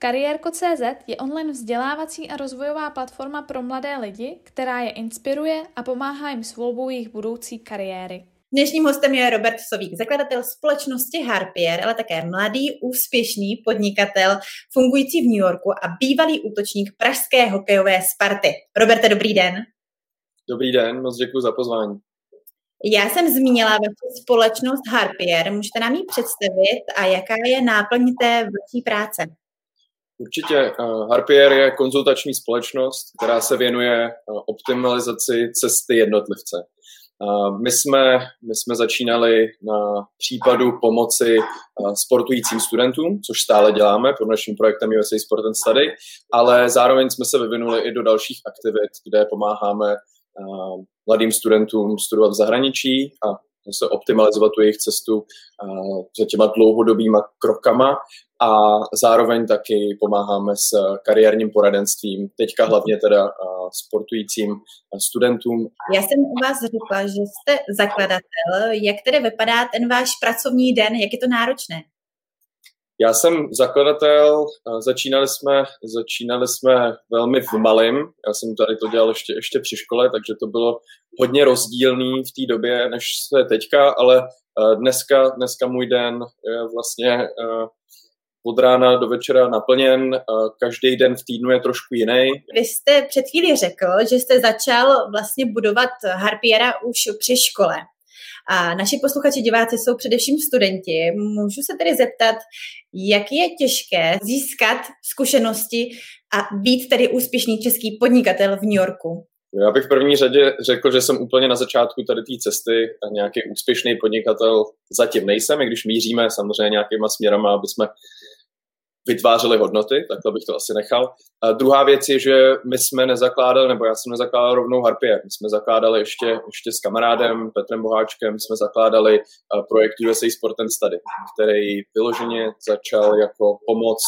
Kariérko.cz je online vzdělávací a rozvojová platforma pro mladé lidi, která je inspiruje a pomáhá jim s volbou jejich budoucí kariéry. Dnešním hostem je Robert Sovík, zakladatel společnosti Harpier, ale také mladý, úspěšný podnikatel, fungující v New Yorku a bývalý útočník pražské hokejové Sparty. Roberte, dobrý den. Dobrý den, moc děkuji za pozvání. Já jsem zmínila vaši společnost Harpier. Můžete nám ji představit a jaká je náplň té vaší práce? Určitě. Eh, Harpier je konzultační společnost, která se věnuje eh, optimalizaci cesty jednotlivce. Eh, my jsme, my jsme začínali na případu pomoci sportujícím studentům, což stále děláme pod naším projektem USA Sport and Study, ale zároveň jsme se vyvinuli i do dalších aktivit, kde pomáháme mladým studentům studovat v zahraničí a se optimalizovat tu jejich cestu za těma dlouhodobýma krokama a zároveň taky pomáháme s kariérním poradenstvím, teďka hlavně teda sportujícím studentům. Já jsem u vás řekla, že jste zakladatel. Jak tedy vypadá ten váš pracovní den, jak je to náročné? Já jsem zakladatel, začínali jsme, začínali jsme velmi v malém, já jsem tady to dělal ještě, ještě při škole, takže to bylo hodně rozdílný v té době, než se teďka, ale dneska, dneska můj den je vlastně od rána do večera naplněn, každý den v týdnu je trošku jiný. Vy jste před chvíli řekl, že jste začal vlastně budovat Harpiera už při škole. A naši posluchači, diváci jsou především studenti. Můžu se tedy zeptat, jak je těžké získat zkušenosti a být tedy úspěšný český podnikatel v New Yorku? Já bych v první řadě řekl, že jsem úplně na začátku tady té cesty a nějaký úspěšný podnikatel zatím nejsem, i když míříme samozřejmě nějakýma směrama, aby jsme vytvářeli hodnoty, takhle bych to asi nechal. A druhá věc je, že my jsme nezakládali, nebo já jsem nezakládal rovnou Harpier, my jsme zakládali ještě, ještě s kamarádem Petrem Boháčkem, jsme zakládali projekt USA Sport and Study, který vyloženě začal jako pomoc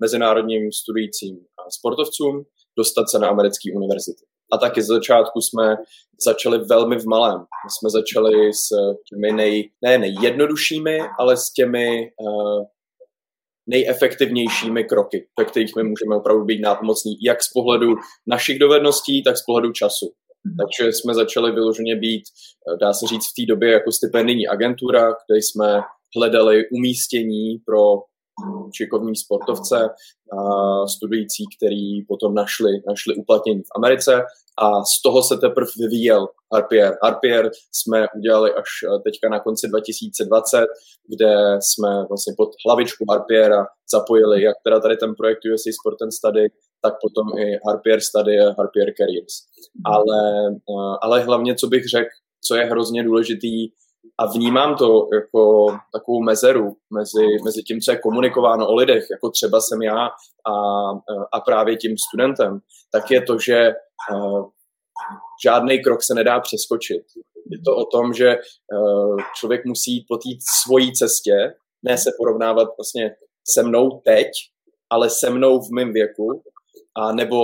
mezinárodním studujícím sportovcům dostat se na americké univerzity. A taky z začátku jsme začali velmi v malém. My jsme začali s těmi nej, ne nejjednoduššími, ale s těmi uh, nejefektivnějšími kroky, ve kterých my můžeme opravdu být nápomocní, jak z pohledu našich dovedností, tak z pohledu času. Mhm. Takže jsme začali vyloženě být, eh, dá se říct, v té době jako stipendijní agentura, kde jsme hledali umístění pro šikovní sportovce, studující, který potom našli, našli uplatnění v Americe a z toho se teprve vyvíjel Harpier. Harpier jsme udělali až eh, teďka na konci 2020, kde jsme vlastně pod hlavičku Harpiera zapojili jak teda tady ten projekt USA Sport and Study, tak potom i Harpier Study a Harpier Careers. Ale, eh, ale hlavně, co bych řekl, co je hrozně důležitý, a vnímám to jako takovou mezeru mezi, mezi tím, co je komunikováno o lidech, jako třeba jsem já a, a právě tím studentem, tak je to, že uh, žádný krok se nedá přeskočit. Je to o tom, že uh, člověk musí jít po té svojí cestě, ne se porovnávat vlastně se mnou teď, ale se mnou v mém věku, a nebo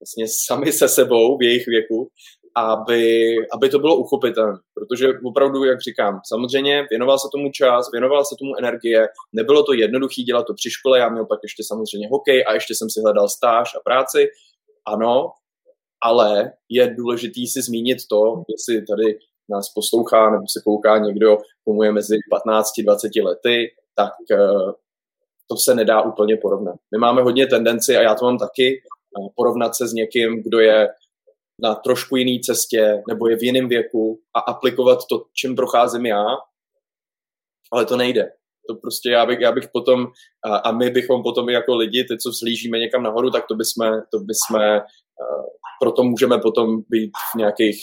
vlastně sami se sebou v jejich věku aby, aby to bylo uchopitelné. Protože opravdu, jak říkám, samozřejmě věnoval se tomu čas, věnoval se tomu energie, nebylo to jednoduché dělat to při škole, já měl pak ještě samozřejmě hokej a ještě jsem si hledal stáž a práci. Ano, ale je důležitý si zmínit to, jestli tady nás poslouchá nebo se kouká někdo, komu je mezi 15-20 lety, tak eh, to se nedá úplně porovnat. My máme hodně tendenci, a já to mám taky, eh, porovnat se s někým, kdo je na trošku jiný cestě nebo je v jiném věku a aplikovat to, čím procházím já, ale to nejde. To prostě já bych, já bych potom, a, a my bychom potom jako lidi, ty, co slížíme někam nahoru, tak to bychom, to bychom proto můžeme potom být v nějakých,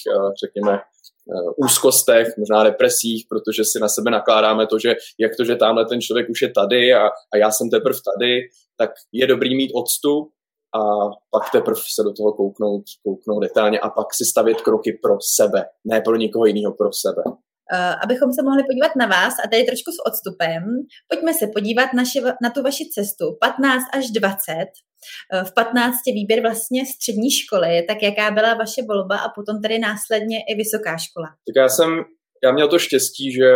řekněme, úzkostech, možná depresích, protože si na sebe nakládáme to, že jak to, že tamhle ten člověk už je tady a, a já jsem teprve tady, tak je dobrý mít odstup, a pak teprve se do toho kouknout, kouknout detailně a pak si stavět kroky pro sebe, ne pro nikoho jiného, pro sebe. Uh, abychom se mohli podívat na vás a tady trošku s odstupem, pojďme se podívat naši, na tu vaši cestu 15 až 20. Uh, v 15 výběr vlastně střední školy, tak jaká byla vaše volba a potom tady následně i vysoká škola? Tak já jsem, já měl to štěstí, že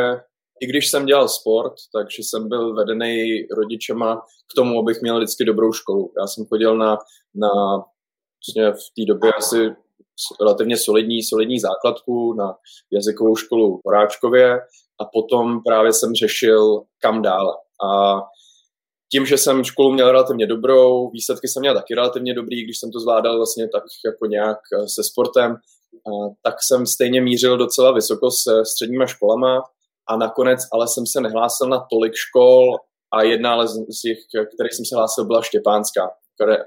i když jsem dělal sport, takže jsem byl vedený rodičema k tomu, abych měl vždycky dobrou školu. Já jsem chodil na, na vlastně v té době asi relativně solidní, solidní základku na jazykovou školu v Horáčkově a potom právě jsem řešil, kam dále. A tím, že jsem školu měl relativně dobrou, výsledky jsem měl taky relativně dobrý, když jsem to zvládal vlastně tak jako nějak eh, se sportem, tak jsem stejně mířil docela vysoko se středníma školama a nakonec ale jsem se nehlásil na tolik škol a jedna z těch, kterých jsem se hlásil, byla Štěpánská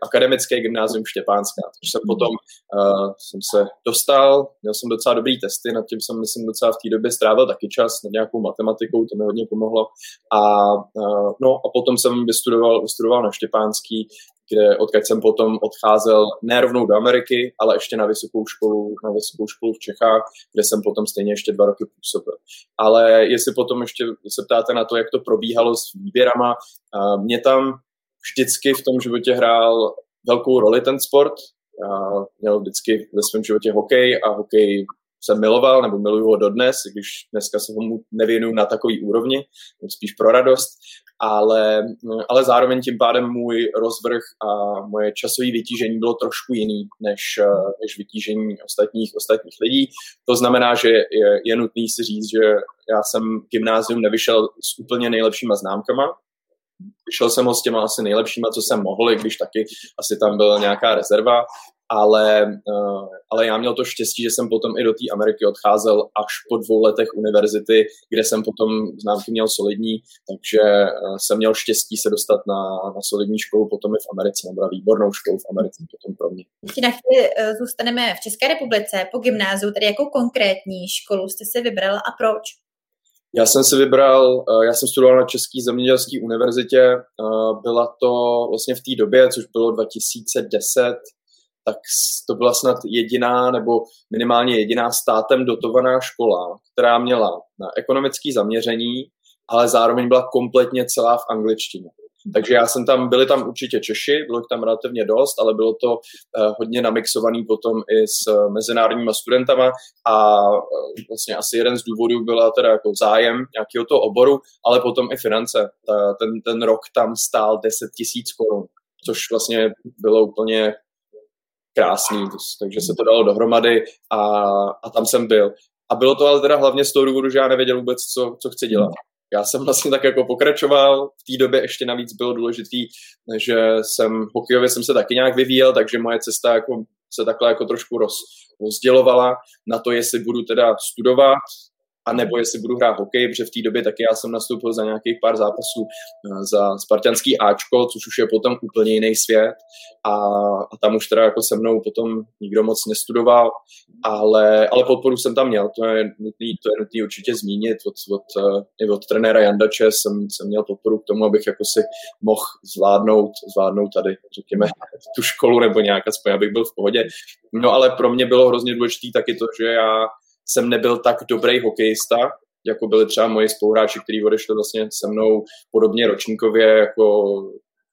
akademické gymnázium Štěpánská. Takže jsem potom uh, jsem se dostal, měl jsem docela dobrý testy, nad tím jsem, myslím, docela v té době strávil taky čas nad nějakou matematikou, to mi hodně pomohlo. A, uh, no, a potom jsem vystudoval, vystudoval na Štěpánský, kde, odkud jsem potom odcházel ne rovnou do Ameriky, ale ještě na vysokou školu, na vysokou školu v Čechách, kde jsem potom stejně ještě dva roky působil. Ale jestli potom ještě se ptáte na to, jak to probíhalo s výběrama, mě tam vždycky v tom životě hrál velkou roli ten sport. Já měl vždycky ve svém životě hokej a hokej jsem miloval, nebo miluju ho dodnes, když dneska se mu nevěnuju na takový úrovni, spíš pro radost, ale, ale zároveň tím pádem můj rozvrh a moje časové vytížení bylo trošku jiný než, než vytížení ostatních, ostatních lidí. To znamená, že je, je nutný si říct, že já jsem gymnázium nevyšel s úplně nejlepšíma známkama, Vyšel jsem ho s těma asi nejlepšíma, co jsem mohl, i když taky asi tam byla nějaká rezerva, ale, uh, ale já měl to štěstí, že jsem potom i do té Ameriky odcházel až po dvou letech univerzity, kde jsem potom známky měl solidní, takže uh, jsem měl štěstí se dostat na, na solidní školu potom i v Americe, nebo na výbornou školu v Americe potom pro mě. Ještě na chvíli uh, zůstaneme v České republice po gymnáziu, tedy jakou konkrétní školu jste si vybral a proč? Já jsem si vybral, eh, já jsem studoval na České zemědělské univerzitě, eh, byla to vlastně v té době, což bylo 2010, tak to byla snad jediná nebo minimálně jediná státem dotovaná škola, která měla na ekonomické zaměření, ale zároveň byla kompletně celá v angličtině. Takže já jsem tam, byli tam určitě Češi, bylo tam relativně dost, ale bylo to uh, hodně namixovaný potom i s uh, mezinárodníma studentama a uh, vlastně asi jeden z důvodů byla teda jako zájem nějakého toho oboru, ale potom i finance. Ta, ten, ten rok tam stál 10 tisíc korun, což vlastně bylo úplně krásný, takže se to dalo dohromady a, a tam jsem byl. A bylo to ale teda hlavně z toho důvodu, že já nevěděl vůbec, co, co chci dělat já jsem vlastně tak jako pokračoval. V té době ještě navíc bylo důležitý, že jsem hokejově jsem se taky nějak vyvíjel, takže moje cesta jako se takhle jako trošku roz, rozdělovala na to, jestli budu teda studovat, a nebo jestli budu hrát hokej, protože v té době taky já jsem nastoupil za nějakých pár zápasů eh, za spartianský Ačko, což už je potom úplně jiný svět. A, a tam už teda jako se mnou potom nikdo moc nestudoval, ale, ale podporu jsem tam měl, to je nutný, to je nutný určitě zmínit, od, od, eh, i od trenéra Jandače jsem, jsem měl podporu k tomu, abych jako si mohl zvládnout, zvládnout tady, řekněme, tu školu nebo nějak aspoň, abych byl v pohodě. No ale pro mě bylo hrozně důležité taky to, že já jsem nebyl tak dobrý hokejista, jako byli třeba moji spoluhráči, kteří odešli vlastně se mnou podobně ročníkově, jako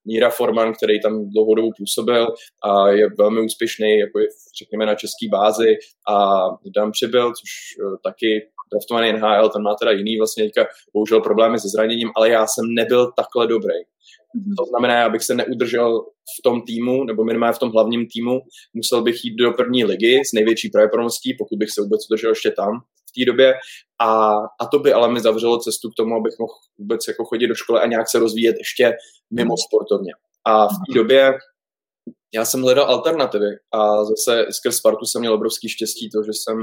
Míra Forman, který tam dlouhodobou působil a je velmi úspěšný, jako je, řekněme, na české bázi. A Dan Přibyl, což uh, taky draftovaný NHL, ten má teda jiný vlastně teďka bohužel problémy se zraněním, ale já jsem nebyl takhle dobrý. Mm-hmm. To znamená, abych se neudržel v tom týmu, nebo minimálně v tom hlavním týmu, musel bych jít do první ligy s největší pravděpodobností, pokud bych se vůbec udržel ještě tam v té době. A, a to by ale mi zavřelo cestu k tomu, abych mohl vůbec jako chodit do školy a nějak se rozvíjet ještě mimo sportovně. A v té době já jsem hledal alternativy a zase skrz Spartu jsem měl obrovský štěstí to, že jsem,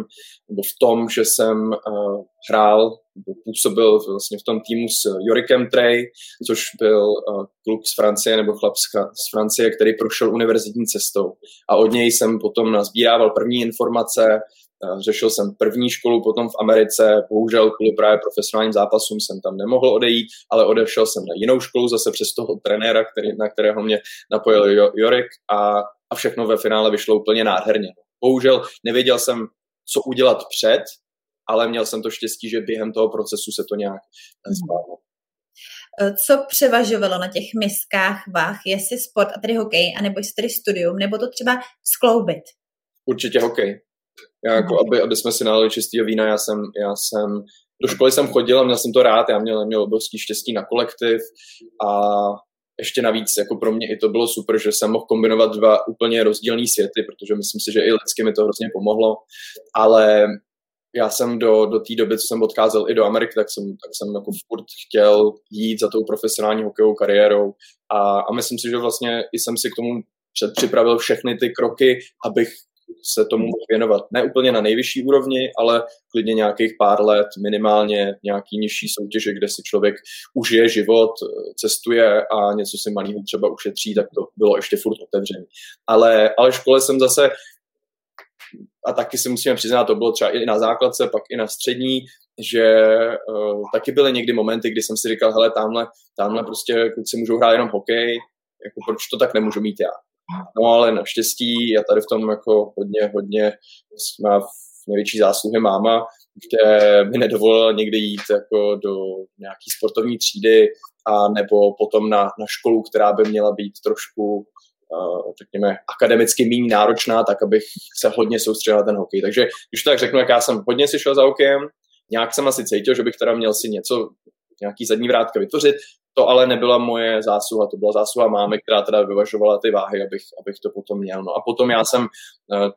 nebo v tom, že jsem uh, hrál, nebo působil vlastně v tom týmu s Jorikem Trey, což byl uh, kluk z Francie, nebo chlap z, z Francie, který prošel univerzitní cestou. A od něj jsem potom nazbírával první informace, řešil jsem první školu potom v Americe, bohužel kvůli právě profesionálním zápasům jsem tam nemohl odejít, ale odešel jsem na jinou školu zase přes toho trenéra, který, na kterého mě napojil Jorik a, a všechno ve finále vyšlo úplně nádherně. Bohužel nevěděl jsem, co udělat před, ale měl jsem to štěstí, že během toho procesu se to nějak zvládlo. Eh, co převažovalo na těch miskách vách, jestli sport a tedy hokej, anebo jestli tedy studium, nebo to třeba skloubit? Určitě hokej. Já jako, aby, aby jsme si nalili čistého vína, já jsem, já jsem do školy jsem chodil a měl jsem to rád, já měl, měl obrovský štěstí na kolektiv a ještě navíc jako pro mě i to bylo super, že jsem mohl kombinovat dva úplně rozdílné světy, protože myslím si, že i lidsky mi to hrozně pomohlo, ale já jsem do, do té doby, co jsem odcházel i do Ameriky, tak jsem, tak jsem jako furt chtěl jít za tou profesionální hokejovou kariérou a, a myslím si, že vlastně i jsem si k tomu předpřipravil všechny ty kroky, abych se tomu věnovat ne úplně na nejvyšší úrovni, ale klidně nějakých pár let, minimálně nějaký nižší soutěže, kde si člověk užije život, cestuje a něco si malého třeba ušetří, tak to bylo ještě furt otevřené. Ale, ale škole jsem zase a taky si musíme přiznat, to bylo třeba i na základce, pak i na střední, že uh, taky byly někdy momenty, kdy jsem si říkal, hele, tamhle, tamhle prostě kluci můžou hrát jenom hokej, jako proč to tak nemůžu mít já. No ale naštěstí já tady v tom jako hodně, hodně má v největší zásluhy máma, kde mi nedovolila někdy jít jako do nějaký sportovní třídy a nebo potom na, na školu, která by měla být trošku řekněme, akademicky méně náročná, tak abych se hodně soustředil na ten hokej. Takže když to tak řeknu, jak já jsem hodně si šel za hokejem, nějak jsem asi cítil, že bych teda měl si něco, nějaký zadní vrátka vytvořit, to ale nebyla moje zásluha, to byla zásluha mámy, která teda vyvažovala ty váhy, abych, abych to potom měl. No a potom já jsem uh,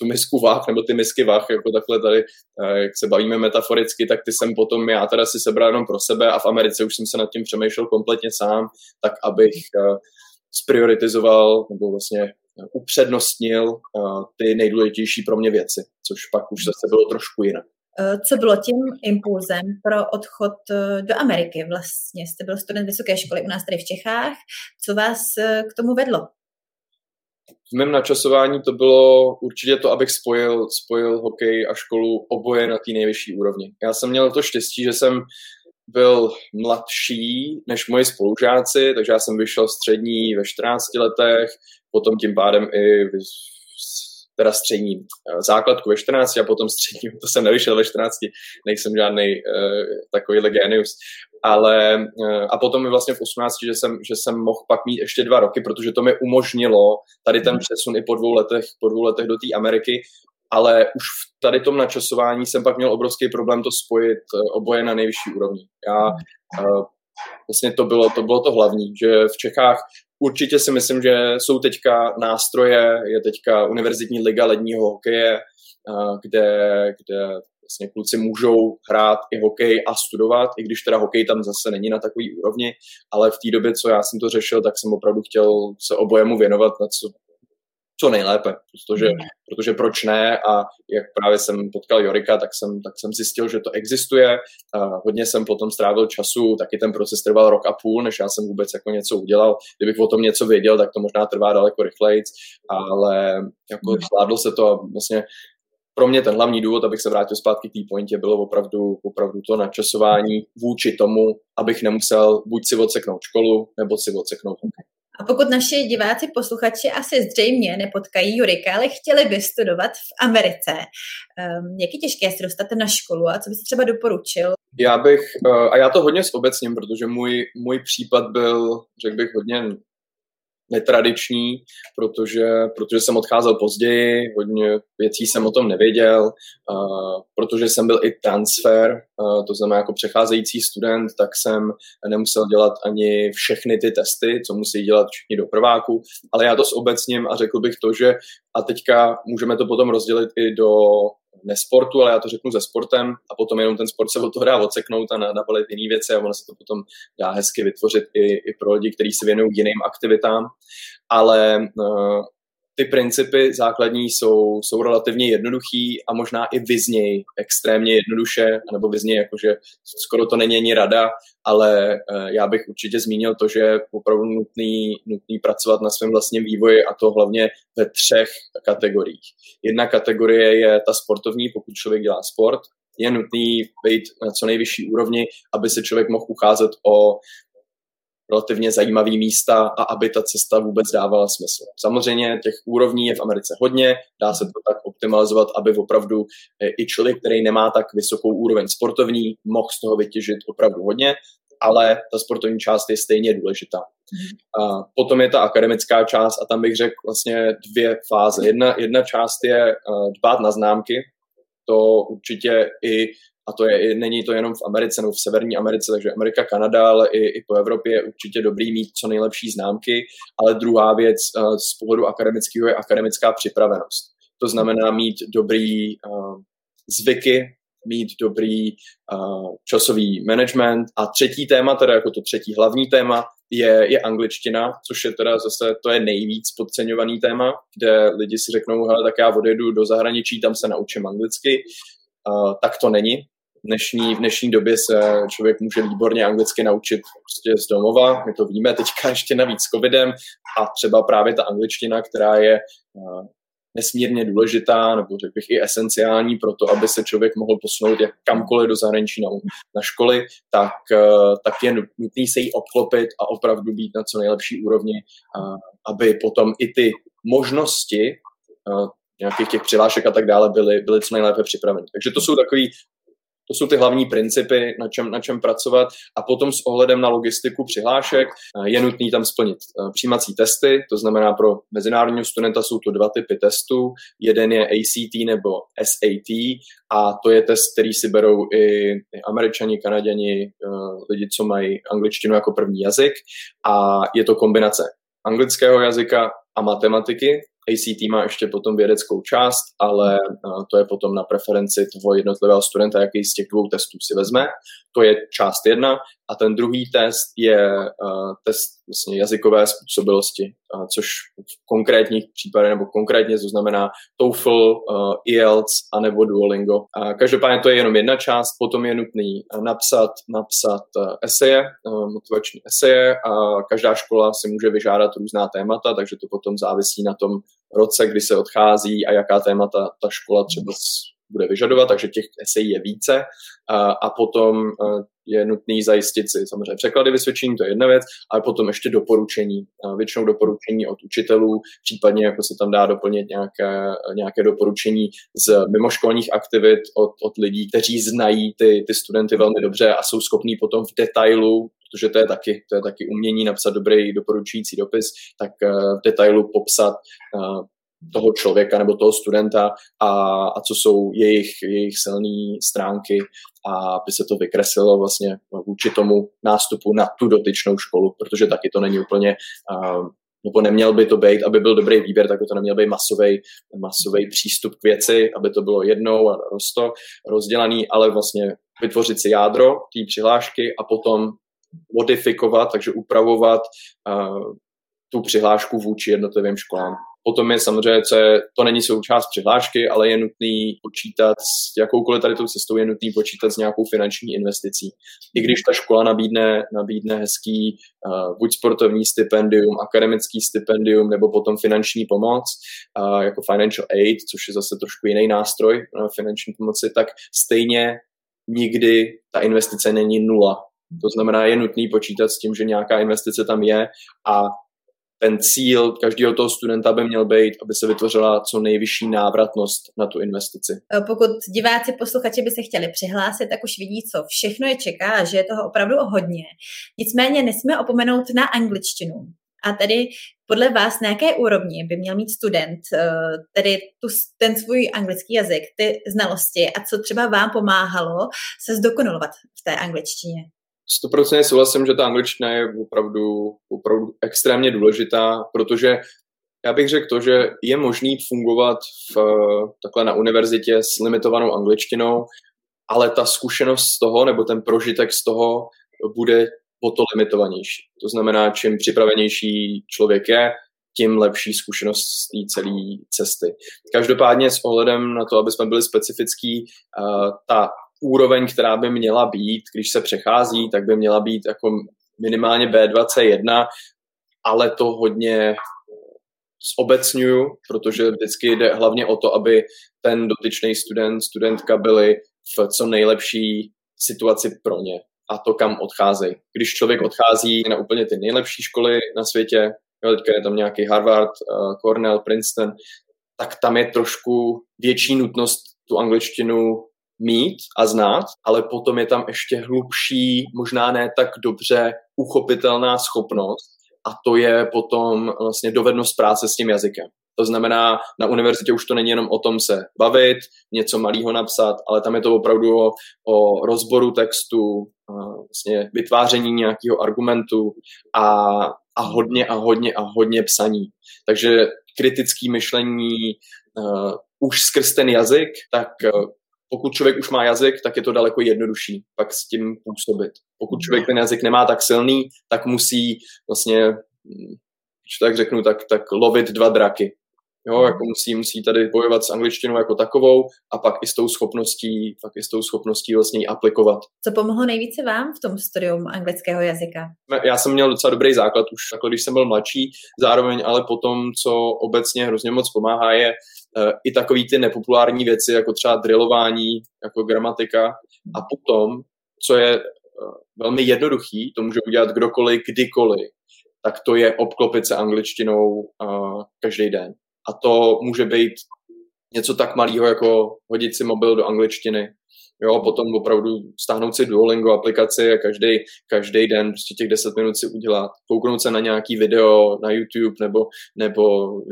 tu misku váh, nebo ty misky váh, jako takhle tady, uh, jak se bavíme metaforicky, tak ty jsem potom já teda si sebral jenom pro sebe a v Americe už jsem se nad tím přemýšlel kompletně sám, tak abych sprioritizoval nebo vlastně upřednostnil ty nejdůležitější pro mě věci, což pak už zase bylo trošku jinak. Eh, co bylo tím impulzem pro odchod eh, do Ameriky vlastně? Jste byl student vysoké školy u nás tady v Čechách. Co vás eh, k tomu vedlo? V mém načasování to bylo určitě to, abych spojil, spojil hokej a školu oboje na té nejvyšší úrovni. Já jsem měl to štěstí, že jsem byl mladší než moji spolužáci, takže já jsem vyšel střední ve 14 letech, potom tím pádem i teda střední eh, základku ve 14 a potom střední, to jsem nevyšel ve 14, nejsem žádný uh, takový genius. Ale uh, a potom mi vlastně v 18, že jsem, že jsem mohl pak mít ještě dva roky, protože to mi umožnilo tady ten přesun i po dvou letech, po dvou letech do té Ameriky, ale už v tady tom načasování jsem pak měl obrovský problém to spojit oboje na nejvyšší úrovni. Já uh, vlastně to bylo, to bylo to hlavní, že v Čechách Určitě si myslím, že jsou teďka nástroje, je teďka univerzitní liga ledního hokeje, kde, kde vlastně kluci můžou hrát i hokej a studovat, i když teda hokej tam zase není na takový úrovni, ale v té době, co já jsem to řešil, tak jsem opravdu chtěl se obojemu věnovat, na co co nejlépe, protože, mm. protože proč ne a jak právě jsem potkal Jorika, tak jsem, tak jsem zjistil, že to existuje. A hodně jsem potom strávil času, taky ten proces trval rok a půl, než já jsem vůbec jako něco udělal. Kdybych o tom něco věděl, tak to možná trvá daleko rychleji, ale jako mm. zvládlo se to a vlastně pro mě ten hlavní důvod, abych se vrátil zpátky k té pointě, bylo opravdu, opravdu to načasování vůči tomu, abych nemusel buď si odseknout školu, nebo si odseknout hokej. A pokud naši diváci, posluchači asi zřejmě nepotkají Jurika, ale chtěli by studovat v Americe, um, jak je těžké se dostat na školu a co byste třeba doporučil? Já bych, uh, a já to hodně zobecním, protože můj, můj případ byl, řekl bych, hodně netradiční, protože, protože jsem odcházel později, hodně věcí jsem o tom nevěděl, uh, protože jsem byl i transfer, uh, to znamená jako přecházející student, tak jsem nemusel dělat ani všechny ty testy, co musí dělat všichni do prváku, ale já to s obecním a řekl bych to, že a teďka můžeme to potom rozdělit i do nesportu, ale já to řeknu ze sportem a potom jenom ten sport se od toho dá odseknout a nabalit jiné věci a ono se to potom dá hezky vytvořit i, i pro lidi, kteří se věnují jiným aktivitám. Ale uh, ty principy základní jsou, jsou relativně jednoduchý a možná i vyzněj extrémně jednoduše, nebo vyzněj jakože skoro to není ani rada, ale uh, já bych určitě zmínil to, že je opravdu nutný, nutný pracovat na svém vlastním vývoji a to hlavně ve třech kategoriích. Jedna kategorie je ta sportovní, pokud člověk dělá sport, je nutný být na co nejvyšší úrovni, aby se člověk mohl ucházet o relativně zajímavý místa a aby ta cesta vůbec dávala smysl. Samozřejmě těch úrovní je v Americe hodně, dá se to tak optimalizovat, aby opravdu eh, i člověk, který nemá tak vysokou úroveň sportovní, mohl z toho vytěžit opravdu hodně, ale ta sportovní část je stejně důležitá. A potom je ta akademická část a tam bych řekl vlastně dvě fáze. Jedna, jedna část je eh, dbát na známky, to určitě i a to je, není to jenom v Americe nebo v Severní Americe, takže Amerika, Kanada, ale i, i po Evropě je určitě dobrý mít co nejlepší známky, ale druhá věc uh, z pohledu akademického je akademická připravenost. To znamená mít dobrý uh, zvyky, mít dobrý uh, časový management. A třetí téma, teda jako to třetí hlavní téma, je, je angličtina, což je teda zase, to je nejvíc podceňovaný téma, kde lidi si řeknou, hele, tak já odjedu do zahraničí, tam se naučím anglicky. Uh, tak to není. V dnešní, v dnešní době se člověk může výborně anglicky naučit prostě z domova, my to víme, teďka ještě navíc s covidem a třeba právě ta angličtina, která je uh, nesmírně důležitá, nebo řekl bych i esenciální pro to, aby se člověk mohl posunout jak kamkoliv do zahraničí na, na školy, tak, eh, tak je nutný se jí obklopit a opravdu být na co nejlepší úrovni, aby potom i ty možnosti eh, nějakých těch přihlášek a tak dále byly, byly co nejlépe připraveny. Takže to jsou takový to jsou ty hlavní principy, na čem, na čem pracovat. A potom s ohledem na logistiku přihlášek eh, je nutný tam splnit eh, přijímací testy, to znamená pro mezinárodního studenta jsou to dva typy testů. Jeden je ACT nebo SAT a to je test, který si berou i američani, kanaděni, eh, lidi, co mají angličtinu jako první jazyk. A je to kombinace anglického jazyka a matematiky, ACT má ještě potom vědeckou část, ale eh, to je potom na preferenci toho jednotlivého studenta, jaký z těch dvou testů si vezme. To je část jedna. A ten druhý test je uh, test vlastně jazykové způsobilosti, což v konkrétních případech nebo konkrétně to znamená TOEFL, uh, IELTS a nebo Duolingo. Každopádně to je jenom jedna část, potom je nutný napsat, napsat uh, eseje, motivační eseje a každá škola si může vyžádat různá témata, takže to potom závisí na tom roce, kdy se odchází a jaká témata ta škola třeba bude vyžadovat, takže těch esejí je více. A, potom je nutný zajistit si samozřejmě překlady vysvědčení, to je jedna věc, ale potom ještě doporučení, většinou doporučení od učitelů, případně jako se tam dá doplnit nějaké, nějaké doporučení z mimoškolních aktivit od, od lidí, kteří znají ty, ty studenty velmi dobře a jsou schopní potom v detailu protože to je taky, to je taky umění napsat dobrý doporučující dopis, tak v detailu popsat toho člověka nebo toho studenta a, a co jsou jejich, jejich silné stránky a aby se to vykreslilo vlastně vůči tomu nástupu na tu dotyčnou školu, protože taky to není úplně uh, nebo neměl by to být, aby byl dobrý výběr, tak by to neměl být masový, masový přístup k věci, aby to bylo jednou a rosto rozdělaný, ale vlastně vytvořit si jádro té přihlášky a potom modifikovat, takže upravovat uh, tu přihlášku vůči jednotlivým školám. Potom je samozřejmě, co je, to není součást přihlášky, ale je nutný počítat s jakoukoliv tady tou cestou, je nutný počítat s nějakou finanční investicí. I když ta škola nabídne, nabídne hezký uh, buď sportovní stipendium, akademický stipendium, nebo potom finanční pomoc, uh, jako financial aid, což je zase trošku jiný nástroj na finanční pomoci, tak stejně nikdy ta investice není nula. To znamená, je nutný počítat s tím, že nějaká investice tam je a ten cíl každého toho studenta by měl být, aby se vytvořila co nejvyšší návratnost na tu investici. E, pokud diváci, posluchači by se chtěli přihlásit, tak už vidí, co všechno je čeká že je toho opravdu hodně. Nicméně nesmíme opomenout na angličtinu. A tedy podle vás na jaké úrovni by měl mít student e, tedy tu, ten svůj anglický jazyk, ty znalosti a co třeba vám pomáhalo se zdokonalovat v té angličtině? Stoprocentně souhlasím, že ta angličtina je opravdu, opravdu extrémně důležitá, protože já bych řekl to, že je možný fungovat v, takhle na univerzitě s limitovanou angličtinou, ale ta zkušenost z toho, nebo ten prožitek z toho bude o to limitovanější. To znamená, čím připravenější člověk je, tím lepší zkušenost z té celé cesty. Každopádně s ohledem na to, aby jsme byli specifický, ta úroveň, která by měla být, když se přechází, tak by měla být jako minimálně B21, ale to hodně zobecňuju, protože vždycky jde hlavně o to, aby ten dotyčný student, studentka byli v co nejlepší situaci pro ně a to, kam odcházejí. Když člověk odchází na úplně ty nejlepší školy na světě, jo, teďka je tam nějaký Harvard, uh, Cornell, Princeton, tak tam je trošku větší nutnost tu angličtinu mít a znát, ale potom je tam ještě hlubší, možná ne tak dobře uchopitelná schopnost a to je potom vlastně dovednost práce s tím jazykem. To znamená, na univerzitě už to není jenom o tom se bavit, něco malého napsat, ale tam je to opravdu o, o rozboru textu, vlastně vytváření nějakého argumentu a, a hodně a hodně a hodně psaní. Takže kritické myšlení uh, už skrz ten jazyk, tak pokud člověk už má jazyk, tak je to daleko jednodušší pak s tím působit. Pokud člověk ten jazyk nemá tak silný, tak musí vlastně, když tak řeknu, tak, tak lovit dva draky. Jo, jako musí, musí tady bojovat s angličtinou jako takovou a pak i s tou schopností, pak i s tou schopností vlastně ji aplikovat. Co pomohlo nejvíce vám v tom studium anglického jazyka? Já jsem měl docela dobrý základ už takhle, když jsem byl mladší, zároveň ale potom, co obecně hrozně moc pomáhá, je i takový ty nepopulární věci, jako třeba drillování, jako gramatika a potom, co je uh, velmi jednoduchý, to může udělat kdokoliv, kdykoliv, tak to je obklopit se angličtinou uh, každý den. A to může být něco tak malého, jako hodit si mobil do angličtiny, Jo, potom opravdu stáhnout si Duolingo aplikaci a každý, každý den prostě těch 10 minut si udělat. Kouknout se na nějaký video na YouTube nebo, nebo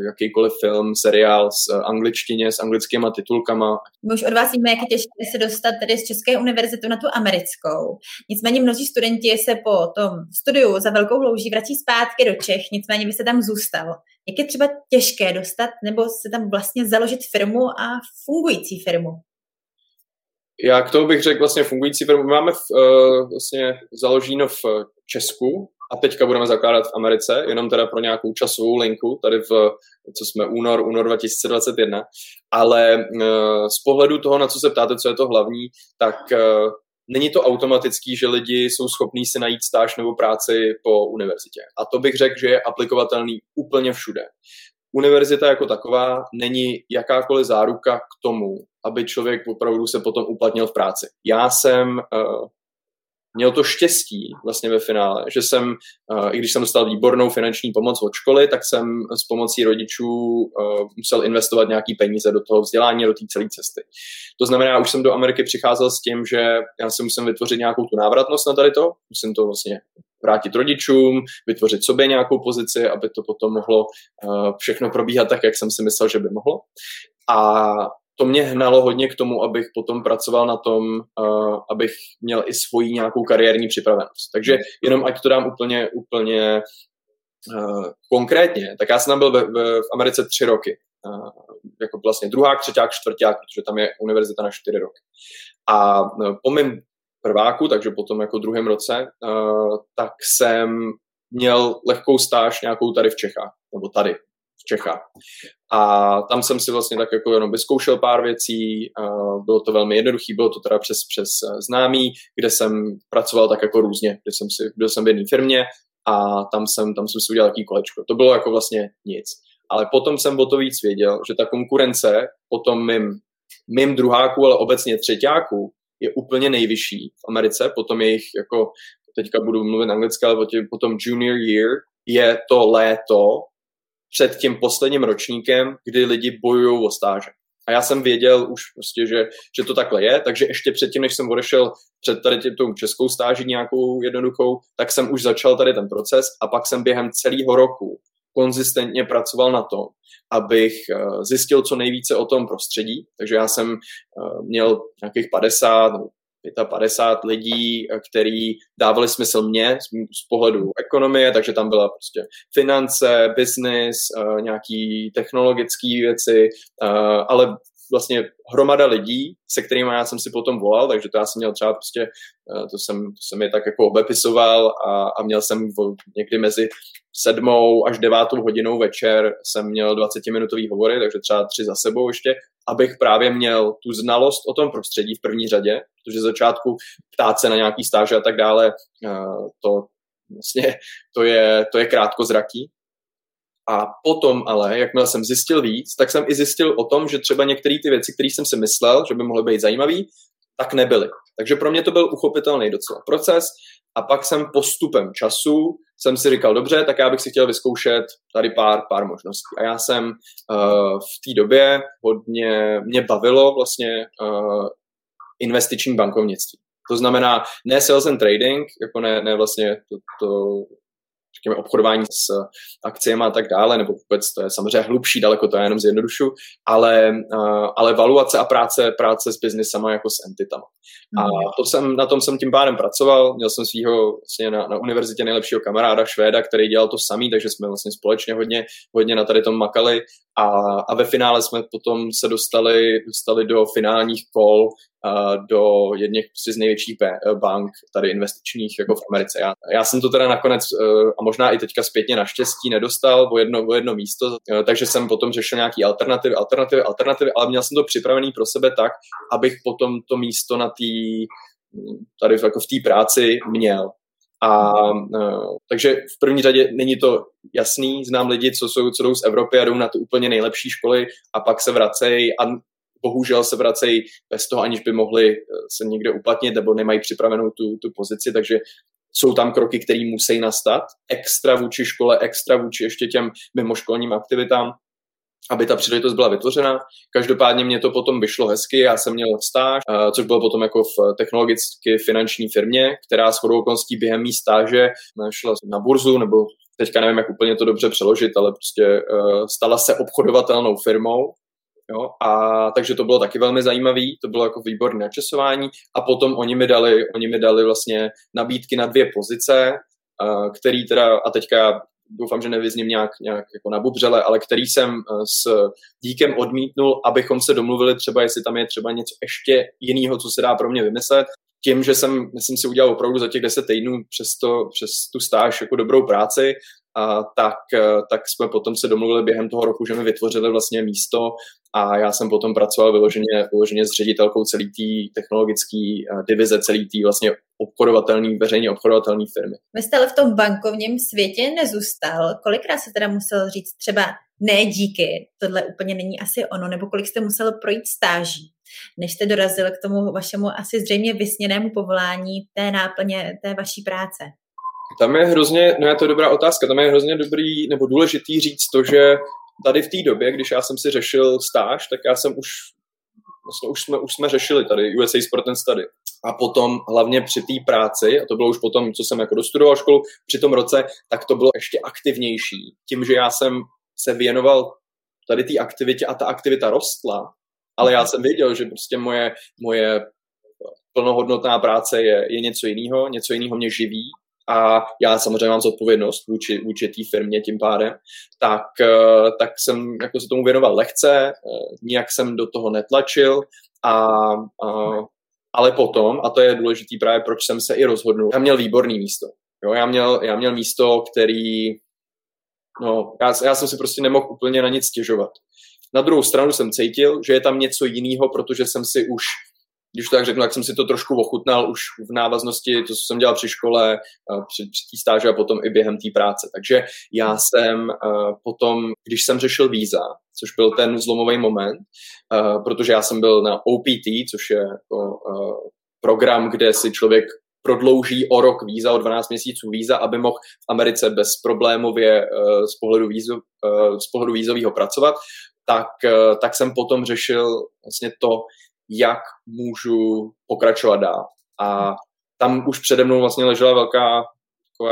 jakýkoliv film, seriál s angličtině, s anglickýma titulkama. My už od vás víme, jak je těžké se dostat tedy z České univerzity na tu americkou. Nicméně mnozí studenti se po tom studiu za velkou louží vrací zpátky do Čech, nicméně vy se tam zůstal. Jak je třeba těžké dostat nebo se tam vlastně založit firmu a fungující firmu? Já k tomu bych řekl vlastně fungující firmu. Máme v, uh, vlastně založeno v Česku a teďka budeme zakládat v Americe, jenom teda pro nějakou časovou linku, tady v, co jsme únor, únor 2021, ale uh, z pohledu toho, na co se ptáte, co je to hlavní, tak uh, není to automatický, že lidi jsou schopní si najít stáž nebo práci po univerzitě. A to bych řekl, že je aplikovatelný úplně všude. Univerzita jako taková není jakákoliv záruka k tomu, aby člověk opravdu se potom uplatnil v práci. Já jsem uh, měl to štěstí vlastně ve finále, že jsem, uh, i když jsem dostal výbornou finanční pomoc od školy, tak jsem s pomocí rodičů uh, musel investovat nějaký peníze do toho vzdělání, do té celé cesty. To znamená, už jsem do Ameriky přicházel s tím, že já si musím vytvořit nějakou tu návratnost na tady to, musím to vlastně vrátit rodičům, vytvořit sobě nějakou pozici, aby to potom mohlo uh, všechno probíhat tak, jak jsem si myslel, že by mohlo. A to mě hnalo hodně k tomu, abych potom pracoval na tom, uh, abych měl i svoji nějakou kariérní připravenost. Takže jenom ať to dám úplně, úplně uh, konkrétně, tak já jsem tam byl v Americe tři roky. Uh, jako vlastně druhák, třeťák, čtvrták, protože tam je univerzita na čtyři roky. A po mém prváku, takže potom jako druhém roce, uh, tak jsem měl lehkou stáž nějakou tady v Čechách, nebo tady v Čechách. A tam jsem si vlastně tak jako jenom vyzkoušel pár věcí, bylo to velmi jednoduché, bylo to teda přes, přes eh, známý, kde jsem pracoval tak jako různě, kde jsem si, byl jsem v jedné firmě a tam jsem, tam jsem si udělal taký kolečko. To bylo jako vlastně nic. Ale potom jsem o to víc věděl, že ta konkurence potom mým, mým druháků, ale obecně třetíáků je úplně nejvyšší v Americe, potom jejich jako, teďka budu mluvit anglicky, ale potom junior year je to léto, před tím posledním ročníkem, kdy lidi bojují o stáže. A já jsem věděl už prostě, že, že to takhle je, takže ještě předtím, než jsem odešel před tady tou českou stáži nějakou jednoduchou, tak jsem už začal tady ten proces a pak jsem během celého roku konzistentně pracoval na tom, abych eh, zjistil co nejvíce o tom prostředí. Takže já jsem eh, měl nějakých 50 55 lidí, eh, který dávali smysl mě z pohledu ekonomie, takže tam byla prostě finance, business, nějaký technologické věci, ale vlastně hromada lidí, se kterými já jsem si potom volal, takže to já jsem měl třeba prostě, to jsem, to jsem je tak jako obepisoval a, a měl jsem někdy mezi sedmou až devátou hodinou večer jsem měl 20-minutový hovory, takže třeba tři za sebou ještě, abych právě měl tu znalost o tom prostředí v první řadě, protože začátku ptát se na nějaký stáže a tak dále, to vlastně to je, to je krátkozraký. A potom ale, jakmile jsem zjistil víc, tak jsem i zjistil o tom, že třeba některé ty věci, které jsem si myslel, že by mohly být zajímavé, tak nebyly. Takže pro mě to byl uchopitelný docela proces a pak jsem postupem času jsem si říkal, dobře, tak já bych si chtěl vyzkoušet tady pár, pár možností. A já jsem uh, v té době hodně, mě bavilo vlastně uh, investiční bankovnictví. To znamená ne sales and trading, jako ne, ne vlastně to, to řekněme, obchodování s akciemi a tak dále, nebo vůbec to je samozřejmě hlubší, daleko to je jenom zjednodušu, ale, ale valuace a práce, práce s biznisama jako s entitama. A mhm. to jsem, na tom jsem tím pádem pracoval, měl jsem svého vlastně na, na univerzitě nejlepšího kamaráda Švéda, který dělal to samý, takže jsme vlastně společně hodně, hodně na tady tom makali a, a ve finále jsme potom se dostali, dostali do finálních kol do jedných z největších bank tady investičních jako v Americe. Já, já jsem to teda nakonec e, a možná i teďka zpětně naštěstí nedostal o jedno, o jedno místo, e, takže jsem potom řešil nějaký alternativy, alternativy, alternativy, ale měl jsem to připravený pro sebe tak, abych potom to místo na té tady jako v té práci měl. A takže v první řadě není to jasný, znám lidi, co, jsou, co jdou z Evropy a jdou na ty úplně nejlepší školy a pak se vracejí a bohužel se vracejí bez toho, aniž by mohli eh, se někde uplatnit nebo nemají připravenou tu, tu pozici, takže jsou tam kroky, které musí nastat, extra vůči škole, extra vůči ještě těm mimoškolním aktivitám, aby ta příležitost byla vytvořena. Každopádně mě to potom vyšlo hezky, já jsem měl stáž, eh, což bylo potom jako v technologicky finanční firmě, která s chodou okolností během mý stáže šla na burzu, nebo teďka nevím, jak úplně to dobře přeložit, ale prostě eh, stala se obchodovatelnou firmou, Jo? A takže to bylo taky velmi zajímavý, to bylo jako výborné načasování a potom oni mi dali, oni mi dali vlastně nabídky na dvě pozice, který teda, a teďka doufám, že nevyzním nějak, nějak jako na bubřele, ale který jsem s díkem odmítnul, abychom se domluvili třeba, jestli tam je třeba něco ještě jiného, co se dá pro mě vymyslet. Tím, že jsem, myslím si, udělal opravdu za těch deset týdnů přes, to, přes tu stáž jako dobrou práci, a tak, tak jsme potom se domluvili během toho roku, že mi vytvořili vlastně místo a já jsem potom pracoval vyloženě, vyloženě s ředitelkou celé té technologické divize, celé té vlastně obchodovatelné, veřejně obchodovatelné firmy. Vy jste ale v tom bankovním světě nezůstal. Kolikrát se teda musel říct třeba ne díky, tohle úplně není asi ono, nebo kolik jste musel projít stáží, než jste dorazil k tomu vašemu asi zřejmě vysněnému povolání té náplně té vaší práce? Tam je hrozně, no je to dobrá otázka, tam je hrozně dobrý nebo důležitý říct to, že tady v té době, když já jsem si řešil stáž, tak já jsem už, vlastně už jsme, už jsme řešili tady USA Sport and Study. A potom hlavně při té práci, a to bylo už potom, co jsem jako dostudoval školu, při tom roce, tak to bylo ještě aktivnější. Tím, že já jsem se věnoval tady té aktivitě a ta aktivita rostla, ale já jsem věděl, že prostě moje, moje plnohodnotná práce je, je něco jiného, něco jiného mě živí a já samozřejmě mám zodpovědnost vůči, vůči té firmě tím pádem, tak, eh, tak jsem jako se tomu věnoval lehce, eh, nijak jsem do toho netlačil a, a ale potom, a to je důležitý právě, proč jsem se i rozhodnul, já měl výborný místo. Jo, já, měl, já měl místo, který, no, já, já jsem si prostě nemohl úplně na nic stěžovat. Na druhou stranu jsem cítil, že je tam něco jiného, protože jsem si už když to tak řeknu, tak jsem si to trošku ochutnal už v návaznosti, to, co jsem dělal při škole, při, při té stáži a potom i během té práce. Takže já jsem potom, když jsem řešil víza, což byl ten zlomový moment, protože já jsem byl na OPT, což je jako, program, kde si člověk prodlouží o rok víza, o 12 měsíců víza, aby mohl v Americe bezproblémově z pohledu, vízu, z pohledu vízového pracovat, tak, tak jsem potom řešil vlastně to, jak můžu pokračovat dál. A tam už přede mnou vlastně ležela velká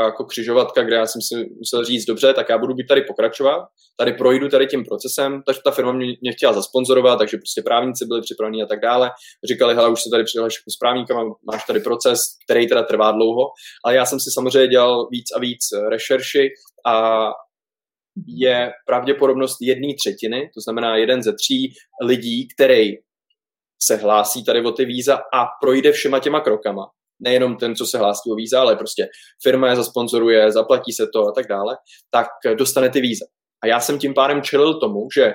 jako křižovatka, kde já jsem si musel říct, dobře, tak já budu být tady pokračovat, tady projdu tady tím procesem, takže ta firma mě, mě chtěla zasponzorovat, takže prostě právníci byli připraveni a tak dále. Říkali, hele, už se tady přihlaš s právníkama, máš tady proces, který teda trvá dlouho, ale já jsem si samozřejmě dělal víc a víc rešerši a je pravděpodobnost jedné třetiny, to znamená jeden ze tří lidí, který se hlásí tady o ty víza a projde všema těma krokama. Nejenom ten, co se hlásí o víza, ale prostě firma je zasponzoruje, zaplatí se to a tak dále, tak dostane ty víza. A já jsem tím pádem čelil tomu, že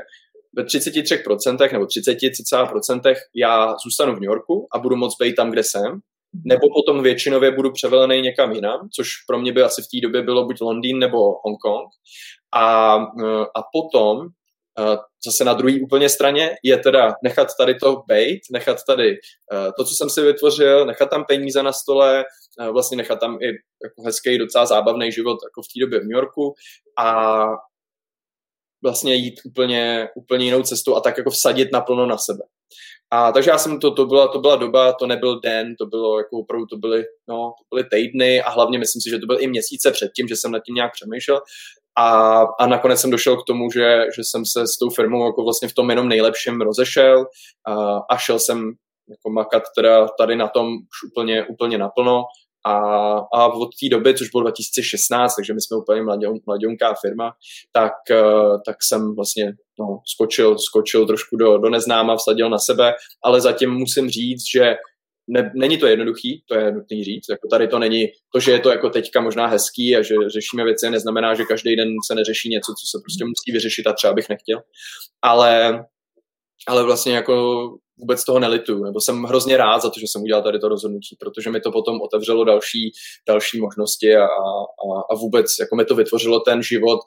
ve 33% nebo 30% já zůstanu v New Yorku a budu moc být tam, kde jsem, nebo potom většinově budu převelený někam jinam, což pro mě by asi v té době bylo buď Londýn nebo Hongkong. A, a potom Zase na druhé úplně straně je teda nechat tady to bejt, nechat tady eh, to, co jsem si vytvořil, nechat tam peníze na stole, vlastně nechat tam i jako hezký, docela zábavný život jako v té době v New Yorku a vlastně jít úplně, úplně jinou cestou a tak jako vsadit naplno na sebe. A takže já jsem to, to byla, to byla doba, to nebyl den, to bylo jako opravdu, to byly, no, to byly týdny a hlavně myslím si, že to byl i měsíce předtím, že jsem nad tím nějak přemýšlel. A, a nakonec jsem došel k tomu, že, že jsem se s tou firmou jako vlastně v tom jenom nejlepším rozešel a, a šel jsem jako makat teda tady na tom už úplně, úplně naplno a, a od té doby, což bylo 2016, takže my jsme úplně mladionká firma, tak, eh, tak jsem vlastně no, skočil, skočil trošku do, do neznáma, vsadil na sebe, ale zatím musím říct, že ne, není to jednoduchý, to je nutný říct. Jako tady to není, to, že je to jako teďka možná hezký a že řešíme věci, neznamená, že každý den se neřeší něco, co se prostě musí vyřešit a třeba bych nechtěl. Ale, ale vlastně jako vůbec toho nelitu, nebo jsem hrozně rád za to, že jsem udělal tady to rozhodnutí, protože mi to potom otevřelo další, další možnosti a, a, a vůbec jako mi to vytvořilo ten život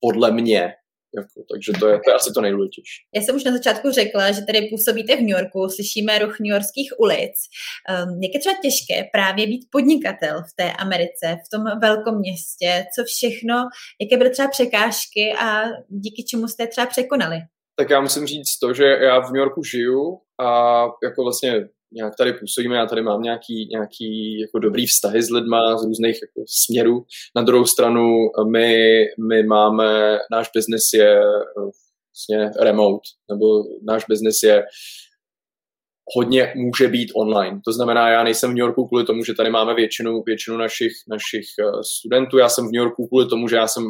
podle mě, jako, takže to je, to je asi to nejdůležitější. Já jsem už na začátku řekla, že tady působíte v New Yorku, slyšíme ruch New Yorkských ulic. Um, je třeba těžké právě být podnikatel v té Americe, v tom velkom městě, co všechno, jaké byly třeba překážky a díky čemu jste třeba překonali? Tak já musím říct to, že já v New Yorku žiju a jako vlastně nějak tady působíme, já tady mám nějaký, nějaký jako dobrý vztahy s lidma z různých jako směrů. Na druhou stranu my, my máme, náš biznis je vlastně remote, nebo náš biznis je hodně může být online. To znamená, já nejsem v New Yorku kvůli tomu, že tady máme většinu, většinu našich, našich eh, studentů, já jsem v New Yorku kvůli tomu, že já jsem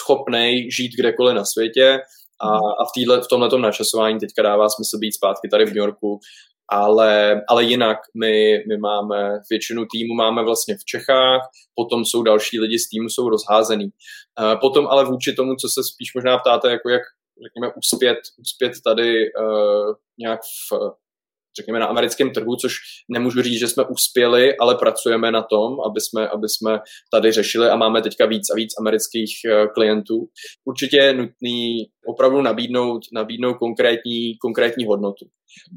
schopný žít kdekoliv na světě, a, a v, týhle, v tomhle načasování teďka dává smysl být zpátky tady v New Yorku, ale, ale jinak my, my máme většinu týmu máme vlastně v Čechách, potom jsou další lidi z týmu, jsou rozházený. Potom ale vůči tomu, co se spíš možná ptáte, jako jak řekněme, uspět, uspět tady uh, nějak v, řekněme, na americkém trhu, což nemůžu říct, že jsme uspěli, ale pracujeme na tom, aby jsme, aby jsme tady řešili a máme teďka víc a víc amerických eh, klientů. Určitě je nutný opravdu nabídnout, nabídnout konkrétní, konkrétní hodnotu.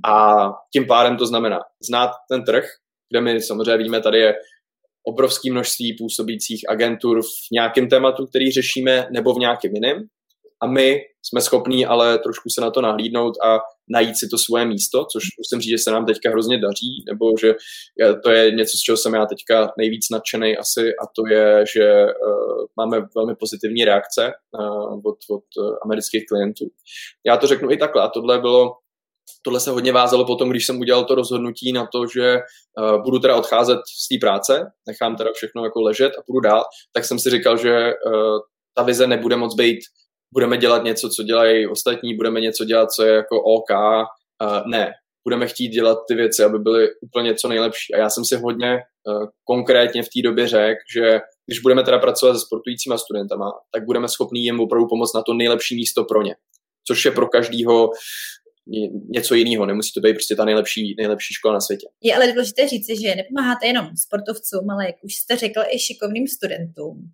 A tím pádem to znamená znát ten trh, kde my samozřejmě víme, tady je obrovské množství působících agentur v nějakém tématu, který řešíme, nebo v nějakém jiném a my jsme schopní ale trošku se na to nahlídnout a najít si to svoje místo, což musím říct, že se nám teďka hrozně daří, nebo že to je něco, z čeho jsem já teďka nejvíc nadšený asi a to je, že uh, máme velmi pozitivní reakce uh, od, od uh, amerických klientů. Já to řeknu i takhle a tohle bylo Tohle se hodně vázalo potom, když jsem udělal to rozhodnutí na to, že uh, budu teda odcházet z té práce, nechám teda všechno jako ležet a půjdu dál, tak jsem si říkal, že uh, ta vize nebude moc být budeme dělat něco, co dělají ostatní, budeme něco dělat, co je jako OK. Uh, ne, budeme chtít dělat ty věci, aby byly úplně co nejlepší. A já jsem si hodně uh, konkrétně v té době řekl, že když budeme teda pracovat se sportujícíma studentama, tak budeme schopni jim opravdu pomoct na to nejlepší místo pro ně. Což je pro každýho něco jiného, nemusí to být prostě ta nejlepší, nejlepší škola na světě. Je ale důležité říci, že nepomáháte jenom sportovcům, ale jak už jste řekl, i šikovným studentům.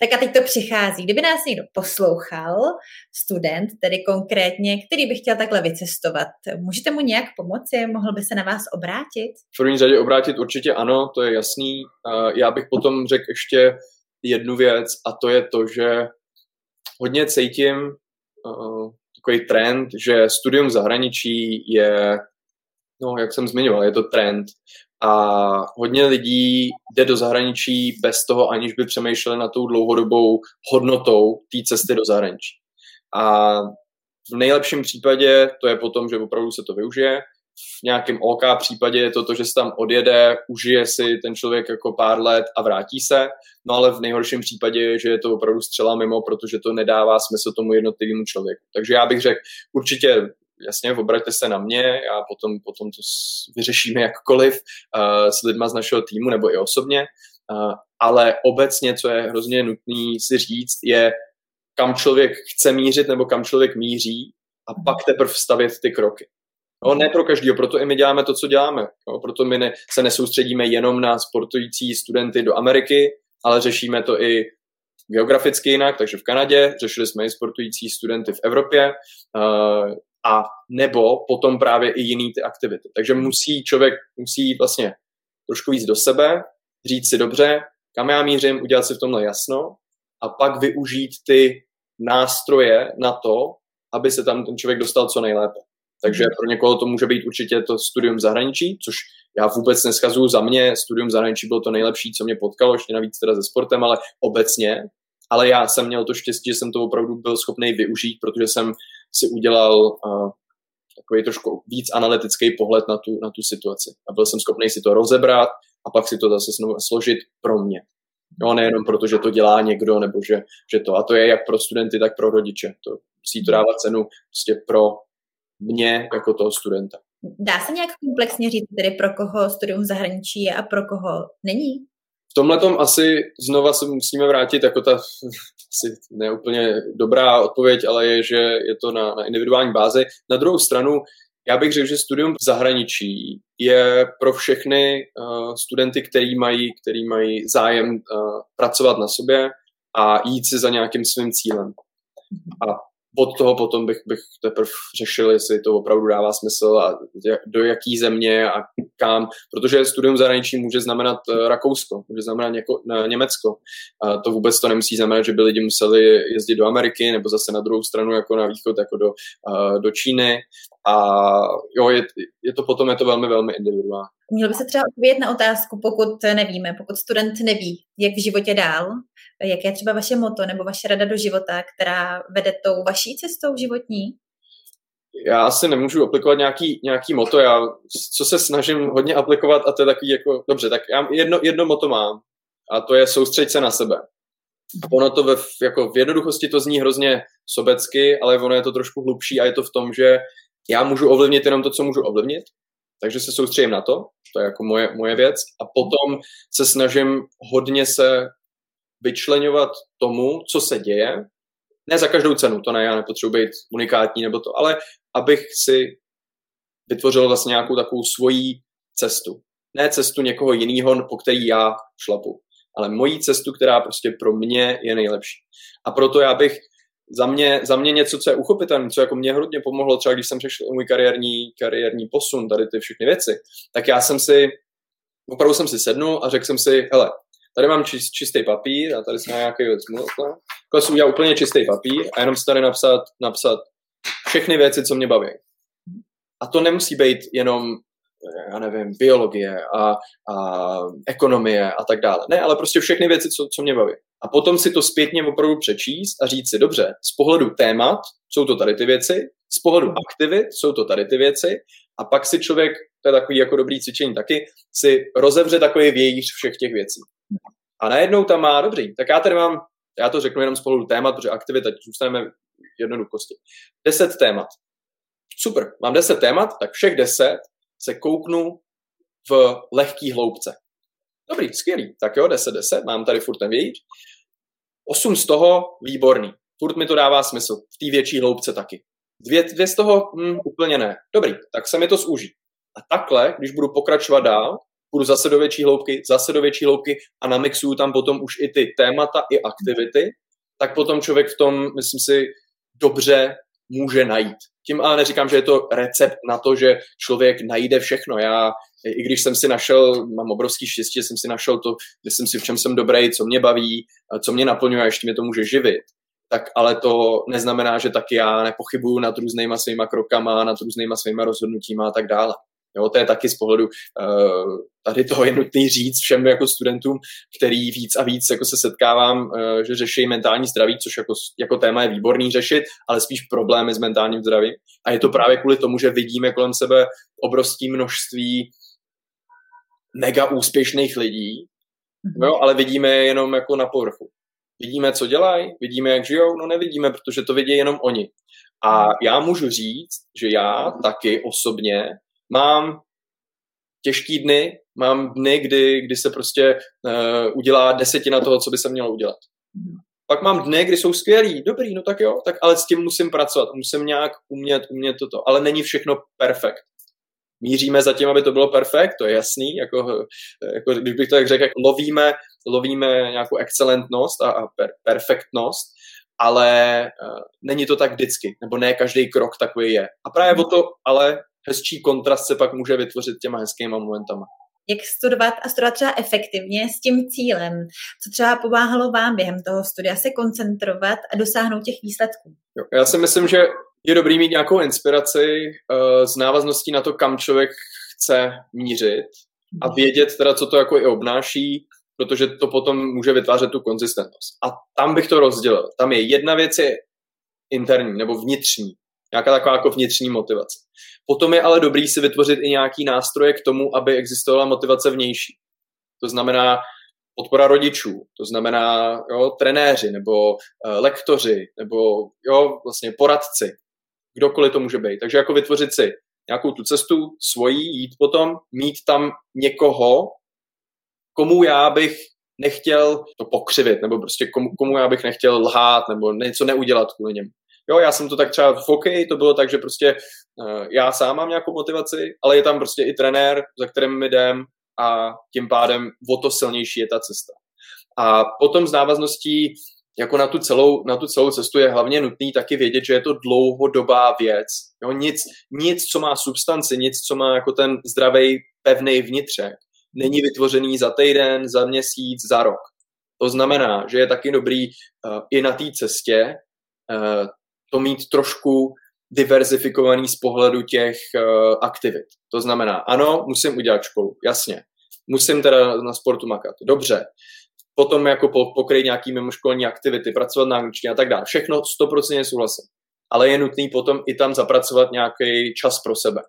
Tak a teď to přichází. Kdyby nás někdo poslouchal, student tedy konkrétně, který by chtěl takhle vycestovat, můžete mu nějak pomoci? Mohl by se na vás obrátit? V první řadě obrátit určitě ano, to je jasný. Já bych potom řekl ještě jednu věc a to je to, že hodně cítím takový trend, že studium zahraničí je, no jak jsem zmiňoval, je to trend a hodně lidí jde do zahraničí bez toho, aniž by přemýšleli na tou dlouhodobou hodnotou té cesty do zahraničí. A v nejlepším případě to je potom, že opravdu se to využije. V nějakém OK případě je to to, že se tam odjede, užije si ten člověk jako pár let a vrátí se. No ale v nejhorším případě je, že je to opravdu střela mimo, protože to nedává smysl tomu jednotlivému člověku. Takže já bych řekl, určitě jasně, obraťte se na mě, já potom, potom to vyřešíme jakkoliv uh, s lidma z našeho týmu nebo i osobně, uh, ale obecně, co je hrozně nutný si říct, je, kam člověk chce mířit nebo kam člověk míří a pak teprve stavět ty kroky. No, ne pro každého, proto i my děláme to, co děláme. No, proto my ne, se nesoustředíme jenom na sportující studenty do Ameriky, ale řešíme to i geograficky jinak, takže v Kanadě, řešili jsme i sportující studenty v Evropě, uh, a nebo potom právě i jiný ty aktivity. Takže musí člověk musí vlastně trošku víc do sebe, říct si dobře, kam já mířím, udělat si v tomhle jasno a pak využít ty nástroje na to, aby se tam ten člověk dostal co nejlépe. Takže pro někoho to může být určitě to studium zahraničí, což já vůbec neschazuju za mě. Studium zahraničí bylo to nejlepší, co mě potkalo, ještě navíc teda se sportem, ale obecně. Ale já jsem měl to štěstí, že jsem to opravdu byl schopný využít, protože jsem si udělal uh, takový trošku víc analytický pohled na tu, na tu situaci. A byl jsem schopný si to rozebrat a pak si to zase složit pro mě. No, nejenom proto, že to dělá někdo, nebo že, že to. A to je jak pro studenty, tak pro rodiče. To musí to dávat cenu prostě pro mě jako toho studenta. Dá se nějak komplexně říct tedy pro koho studium v zahraničí je a pro koho není? Tomhle tom asi znova se musíme vrátit jako ta asi neúplně dobrá odpověď, ale je, že je to na, na individuální bázi. Na druhou stranu, já bych řekl, že studium v zahraničí je pro všechny uh, studenty, který mají, který mají zájem uh, pracovat na sobě a jít si za nějakým svým cílem. A od toho potom bych, bych teprve řešil, jestli to opravdu dává smysl a do jaký země a kam, protože studium zahraničí může znamenat eh, Rakousko, může znamenat něko, Německo. A to vůbec to nemusí znamenat, že by lidi museli jezdit do Ameriky nebo zase na druhou stranu jako na východ, jako do, eh, do Číny. A jo, je, je to potom je to velmi, velmi individuální. Měl by se třeba odpovědět na otázku, pokud nevíme, pokud student neví, jak v životě dál, jaké je třeba vaše moto nebo vaše rada do života, která vede tou vaší cestou životní? Já asi nemůžu aplikovat nějaký, nějaký moto, já co se snažím hodně aplikovat a to je takový jako, dobře, tak já jedno, jedno moto mám a to je soustřeď se na sebe. A ono to ve, jako v jednoduchosti to zní hrozně sobecky, ale ono je to trošku hlubší a je to v tom, že já můžu ovlivnit jenom to, co můžu ovlivnit, takže se soustředím na to, to je jako moje, moje věc a potom se snažím hodně se vyčlenovat tomu, co se děje, ne za každou cenu, to ne, já nepotřebuji být unikátní nebo to, ale abych si vytvořil vlastně nějakou takovou svoji cestu. Ne cestu někoho jiného, po který já šlapu, ale moji cestu, která prostě pro mě je nejlepší. A proto já bych za mě, za mě něco, co je uchopitelné, co jako mě hodně pomohlo, třeba když jsem řešil můj kariérní, kariérní posun, tady ty všechny věci, tak já jsem si, opravdu jsem si sednul a řekl jsem si, hele, tady mám čist, čistý papír a tady jsem nějaký věc Takhle jsem udělal úplně čistý papír a jenom si tady napsat, napsat všechny věci, co mě baví. A to nemusí být jenom já nevím, biologie a, a ekonomie a tak dále. Ne, ale prostě všechny věci, co, co mě baví. A potom si to zpětně opravdu přečíst a říct si, dobře, z pohledu témat jsou to tady ty věci, z pohledu aktivit jsou to tady ty věci a pak si člověk, to je takový jako dobrý cvičení taky, si rozevře takový vějíř všech těch věcí. A najednou tam má, dobrý, tak já tady mám, já to řeknu jenom z pohledu témat, protože aktivita, zůstaneme jednoduchosti. Deset témat. Super, mám deset témat, tak všech deset se kouknu v lehký hloubce. Dobrý, skvělý. Tak jo, 10, 10, mám tady furt ten vějíř. 8 z toho výborný. Furt mi to dává smysl. V té větší hloubce taky. Dvě, dvě z toho hm, úplně ne. Dobrý, tak se mi to zúží. A takhle, když budu pokračovat dál, budu zase do větší hloubky, zase do větší hloubky a namixuju tam potom už i ty témata, i aktivity, tak potom člověk v tom, myslím si, dobře může najít. Tím ale neříkám, že je to recept na to, že člověk najde všechno. Já, i když jsem si našel, mám obrovský štěstí, jsem si našel to, myslím si, v čem jsem dobrý, co mě baví, co mě naplňuje a ještě mě to může živit, tak ale to neznamená, že taky já nepochybuju nad různýma svýma krokama, nad různýma svýma rozhodnutíma a tak dále. Jo, to je taky z pohledu uh, tady toho je nutný říct všem jako studentům, který víc a víc jako se setkávám, uh, že řeší mentální zdraví, což jako, jako téma je výborný řešit, ale spíš problémy s mentálním zdravím. A je to právě kvůli tomu, že vidíme kolem sebe obrovské množství mega úspěšných lidí, mm-hmm. jo, ale vidíme je jenom jako na povrchu. Vidíme, co dělají, vidíme, jak žijou, no nevidíme, protože to vidí jenom oni. A já můžu říct, že já taky osobně mám těžký dny, mám dny, kdy, kdy se prostě uh, udělá desetina toho, co by se mělo udělat. Pak mám dny, kdy jsou skvělý, dobrý, no tak jo, tak ale s tím musím pracovat, musím nějak umět, umět toto, ale není všechno perfekt. Míříme za tím, aby to bylo perfekt, to je jasný, jako, jako když bych to tak řekl, jako lovíme, lovíme nějakou excelentnost a, a per, perfektnost, ale uh, není to tak vždycky, nebo ne každý krok takový je. A právě o to ale hezčí kontrast se pak může vytvořit těma hezkýma momentama. Jak studovat a studovat třeba efektivně s tím cílem? Co třeba pomáhalo vám během toho studia se koncentrovat a dosáhnout těch výsledků? Jo, já si myslím, že Je dobrý mít nějakou inspiraci uh, z návazností na to, kam člověk chce mířit a vědět teda, co to jako i obnáší, protože to potom může vytvářet tu konzistentnost. A tam bych to rozdělil. Tam je jedna věc je interní nebo vnitřní. Nějaká taková jako vnitřní motivace. Potom je ale dobrý si vytvořit i nějaký nástroje k tomu, aby existovala motivace vnější. To znamená podpora rodičů, to znamená jo, trenéři nebo uh, lektoři nebo jo, vlastně poradci, kdokoliv to může být. Takže jako vytvořit si nějakou tu cestu svojí, jít potom, mít tam někoho, komu já bych nechtěl to pokřivit, nebo prostě komu, komu já bych nechtěl lhát, nebo něco neudělat kvůli němu. Jo, já jsem to tak třeba v hokeji, to bylo tak, že prostě uh, já sám mám nějakou motivaci, ale je tam prostě i trenér, za kterým mi jdem a tím pádem o to silnější je ta cesta. A potom z návazností jako na tu, celou, na tu celou cestu je hlavně nutný taky vědět, že je to dlouhodobá věc. Jo, nic, nic, co má substanci, nic, co má jako ten zdravý, pevný vnitřek, není vytvořený za týden, za měsíc, za rok. To znamená, že je taky dobrý uh, i na té cestě uh, to mít trošku diverzifikovaný z pohledu těch uh, aktivit. To znamená, ano, musím udělat školu, jasně. Musím teda na sportu makat, dobře. Potom jako pokryt nějaký mimoškolní aktivity, pracovat na angličtině a tak dále. Všechno 100% souhlasím. Ale je nutný potom i tam zapracovat nějaký čas pro sebe.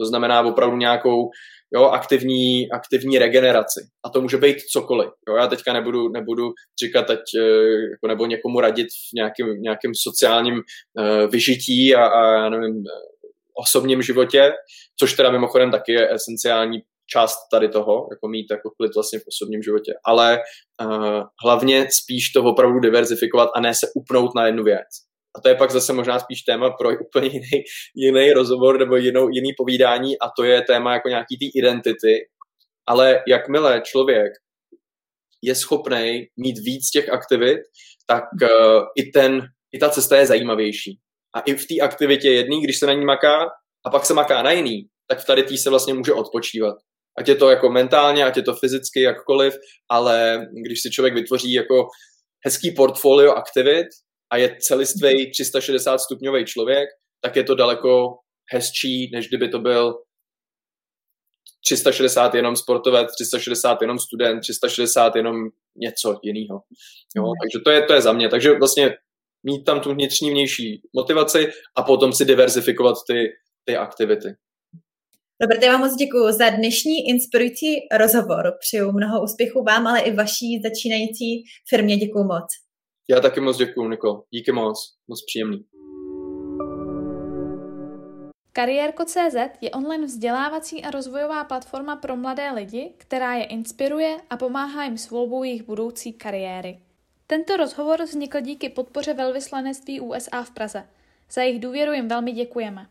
To znamená opravdu nějakou jo, aktivní, aktivní regeneraci. A to může být cokoliv. Jo. Já teďka nebudu, nebudu říkat teď, eh, jako, nebo někomu radit v nějakém, nějakém sociálním uh, vyžití a, a já nevím, eh, osobním životě, což teda mimochodem taky je esenciální část tady toho, jako mít jako klid vlastně v osobním životě. Ale uh, hlavně spíš to opravdu diverzifikovat a ne se upnout na jednu věc. A to je pak zase možná spíš téma pro úplně jiný, jiný rozhovor nebo jinou, jiný povídání a to je téma jako nějaký té identity. Ale jakmile člověk je schopný mít víc těch aktivit, tak uh, i, ten, i ta cesta je zajímavější. A i v té aktivitě jedný, když se na ní maká a pak se maká na jiný, tak v tady tý se vlastně může odpočívat. Ať je to jako mentálně, ať je to fyzicky, jakkoliv, ale když si člověk vytvoří jako hezký portfolio aktivit, a je celistvý 360 stupňový člověk, tak je to daleko hezčí, než kdyby to byl 360 jenom sportovec, 360 jenom student, 360 jenom něco jiného. Jo, mm. takže to je, to je za mě. Takže vlastně mít tam tu vnitřní vnější motivaci a potom si diverzifikovat ty, ty aktivity. Dobře, já vám moc děkuji za dnešní inspirující rozhovor. Přeju mnoho úspěchů vám, ale i vaší začínající firmě. Děkuji moc. Já taky moc děkuji, Niko. Díky moc. Moc příjemný. Kariérko.cz je online vzdělávací a rozvojová platforma pro mladé lidi, která je inspiruje a pomáhá jim s volbou jejich budoucí kariéry. Tento rozhovor vznikl díky podpoře velvyslanectví USA v Praze. Za jejich důvěru jim velmi děkujeme.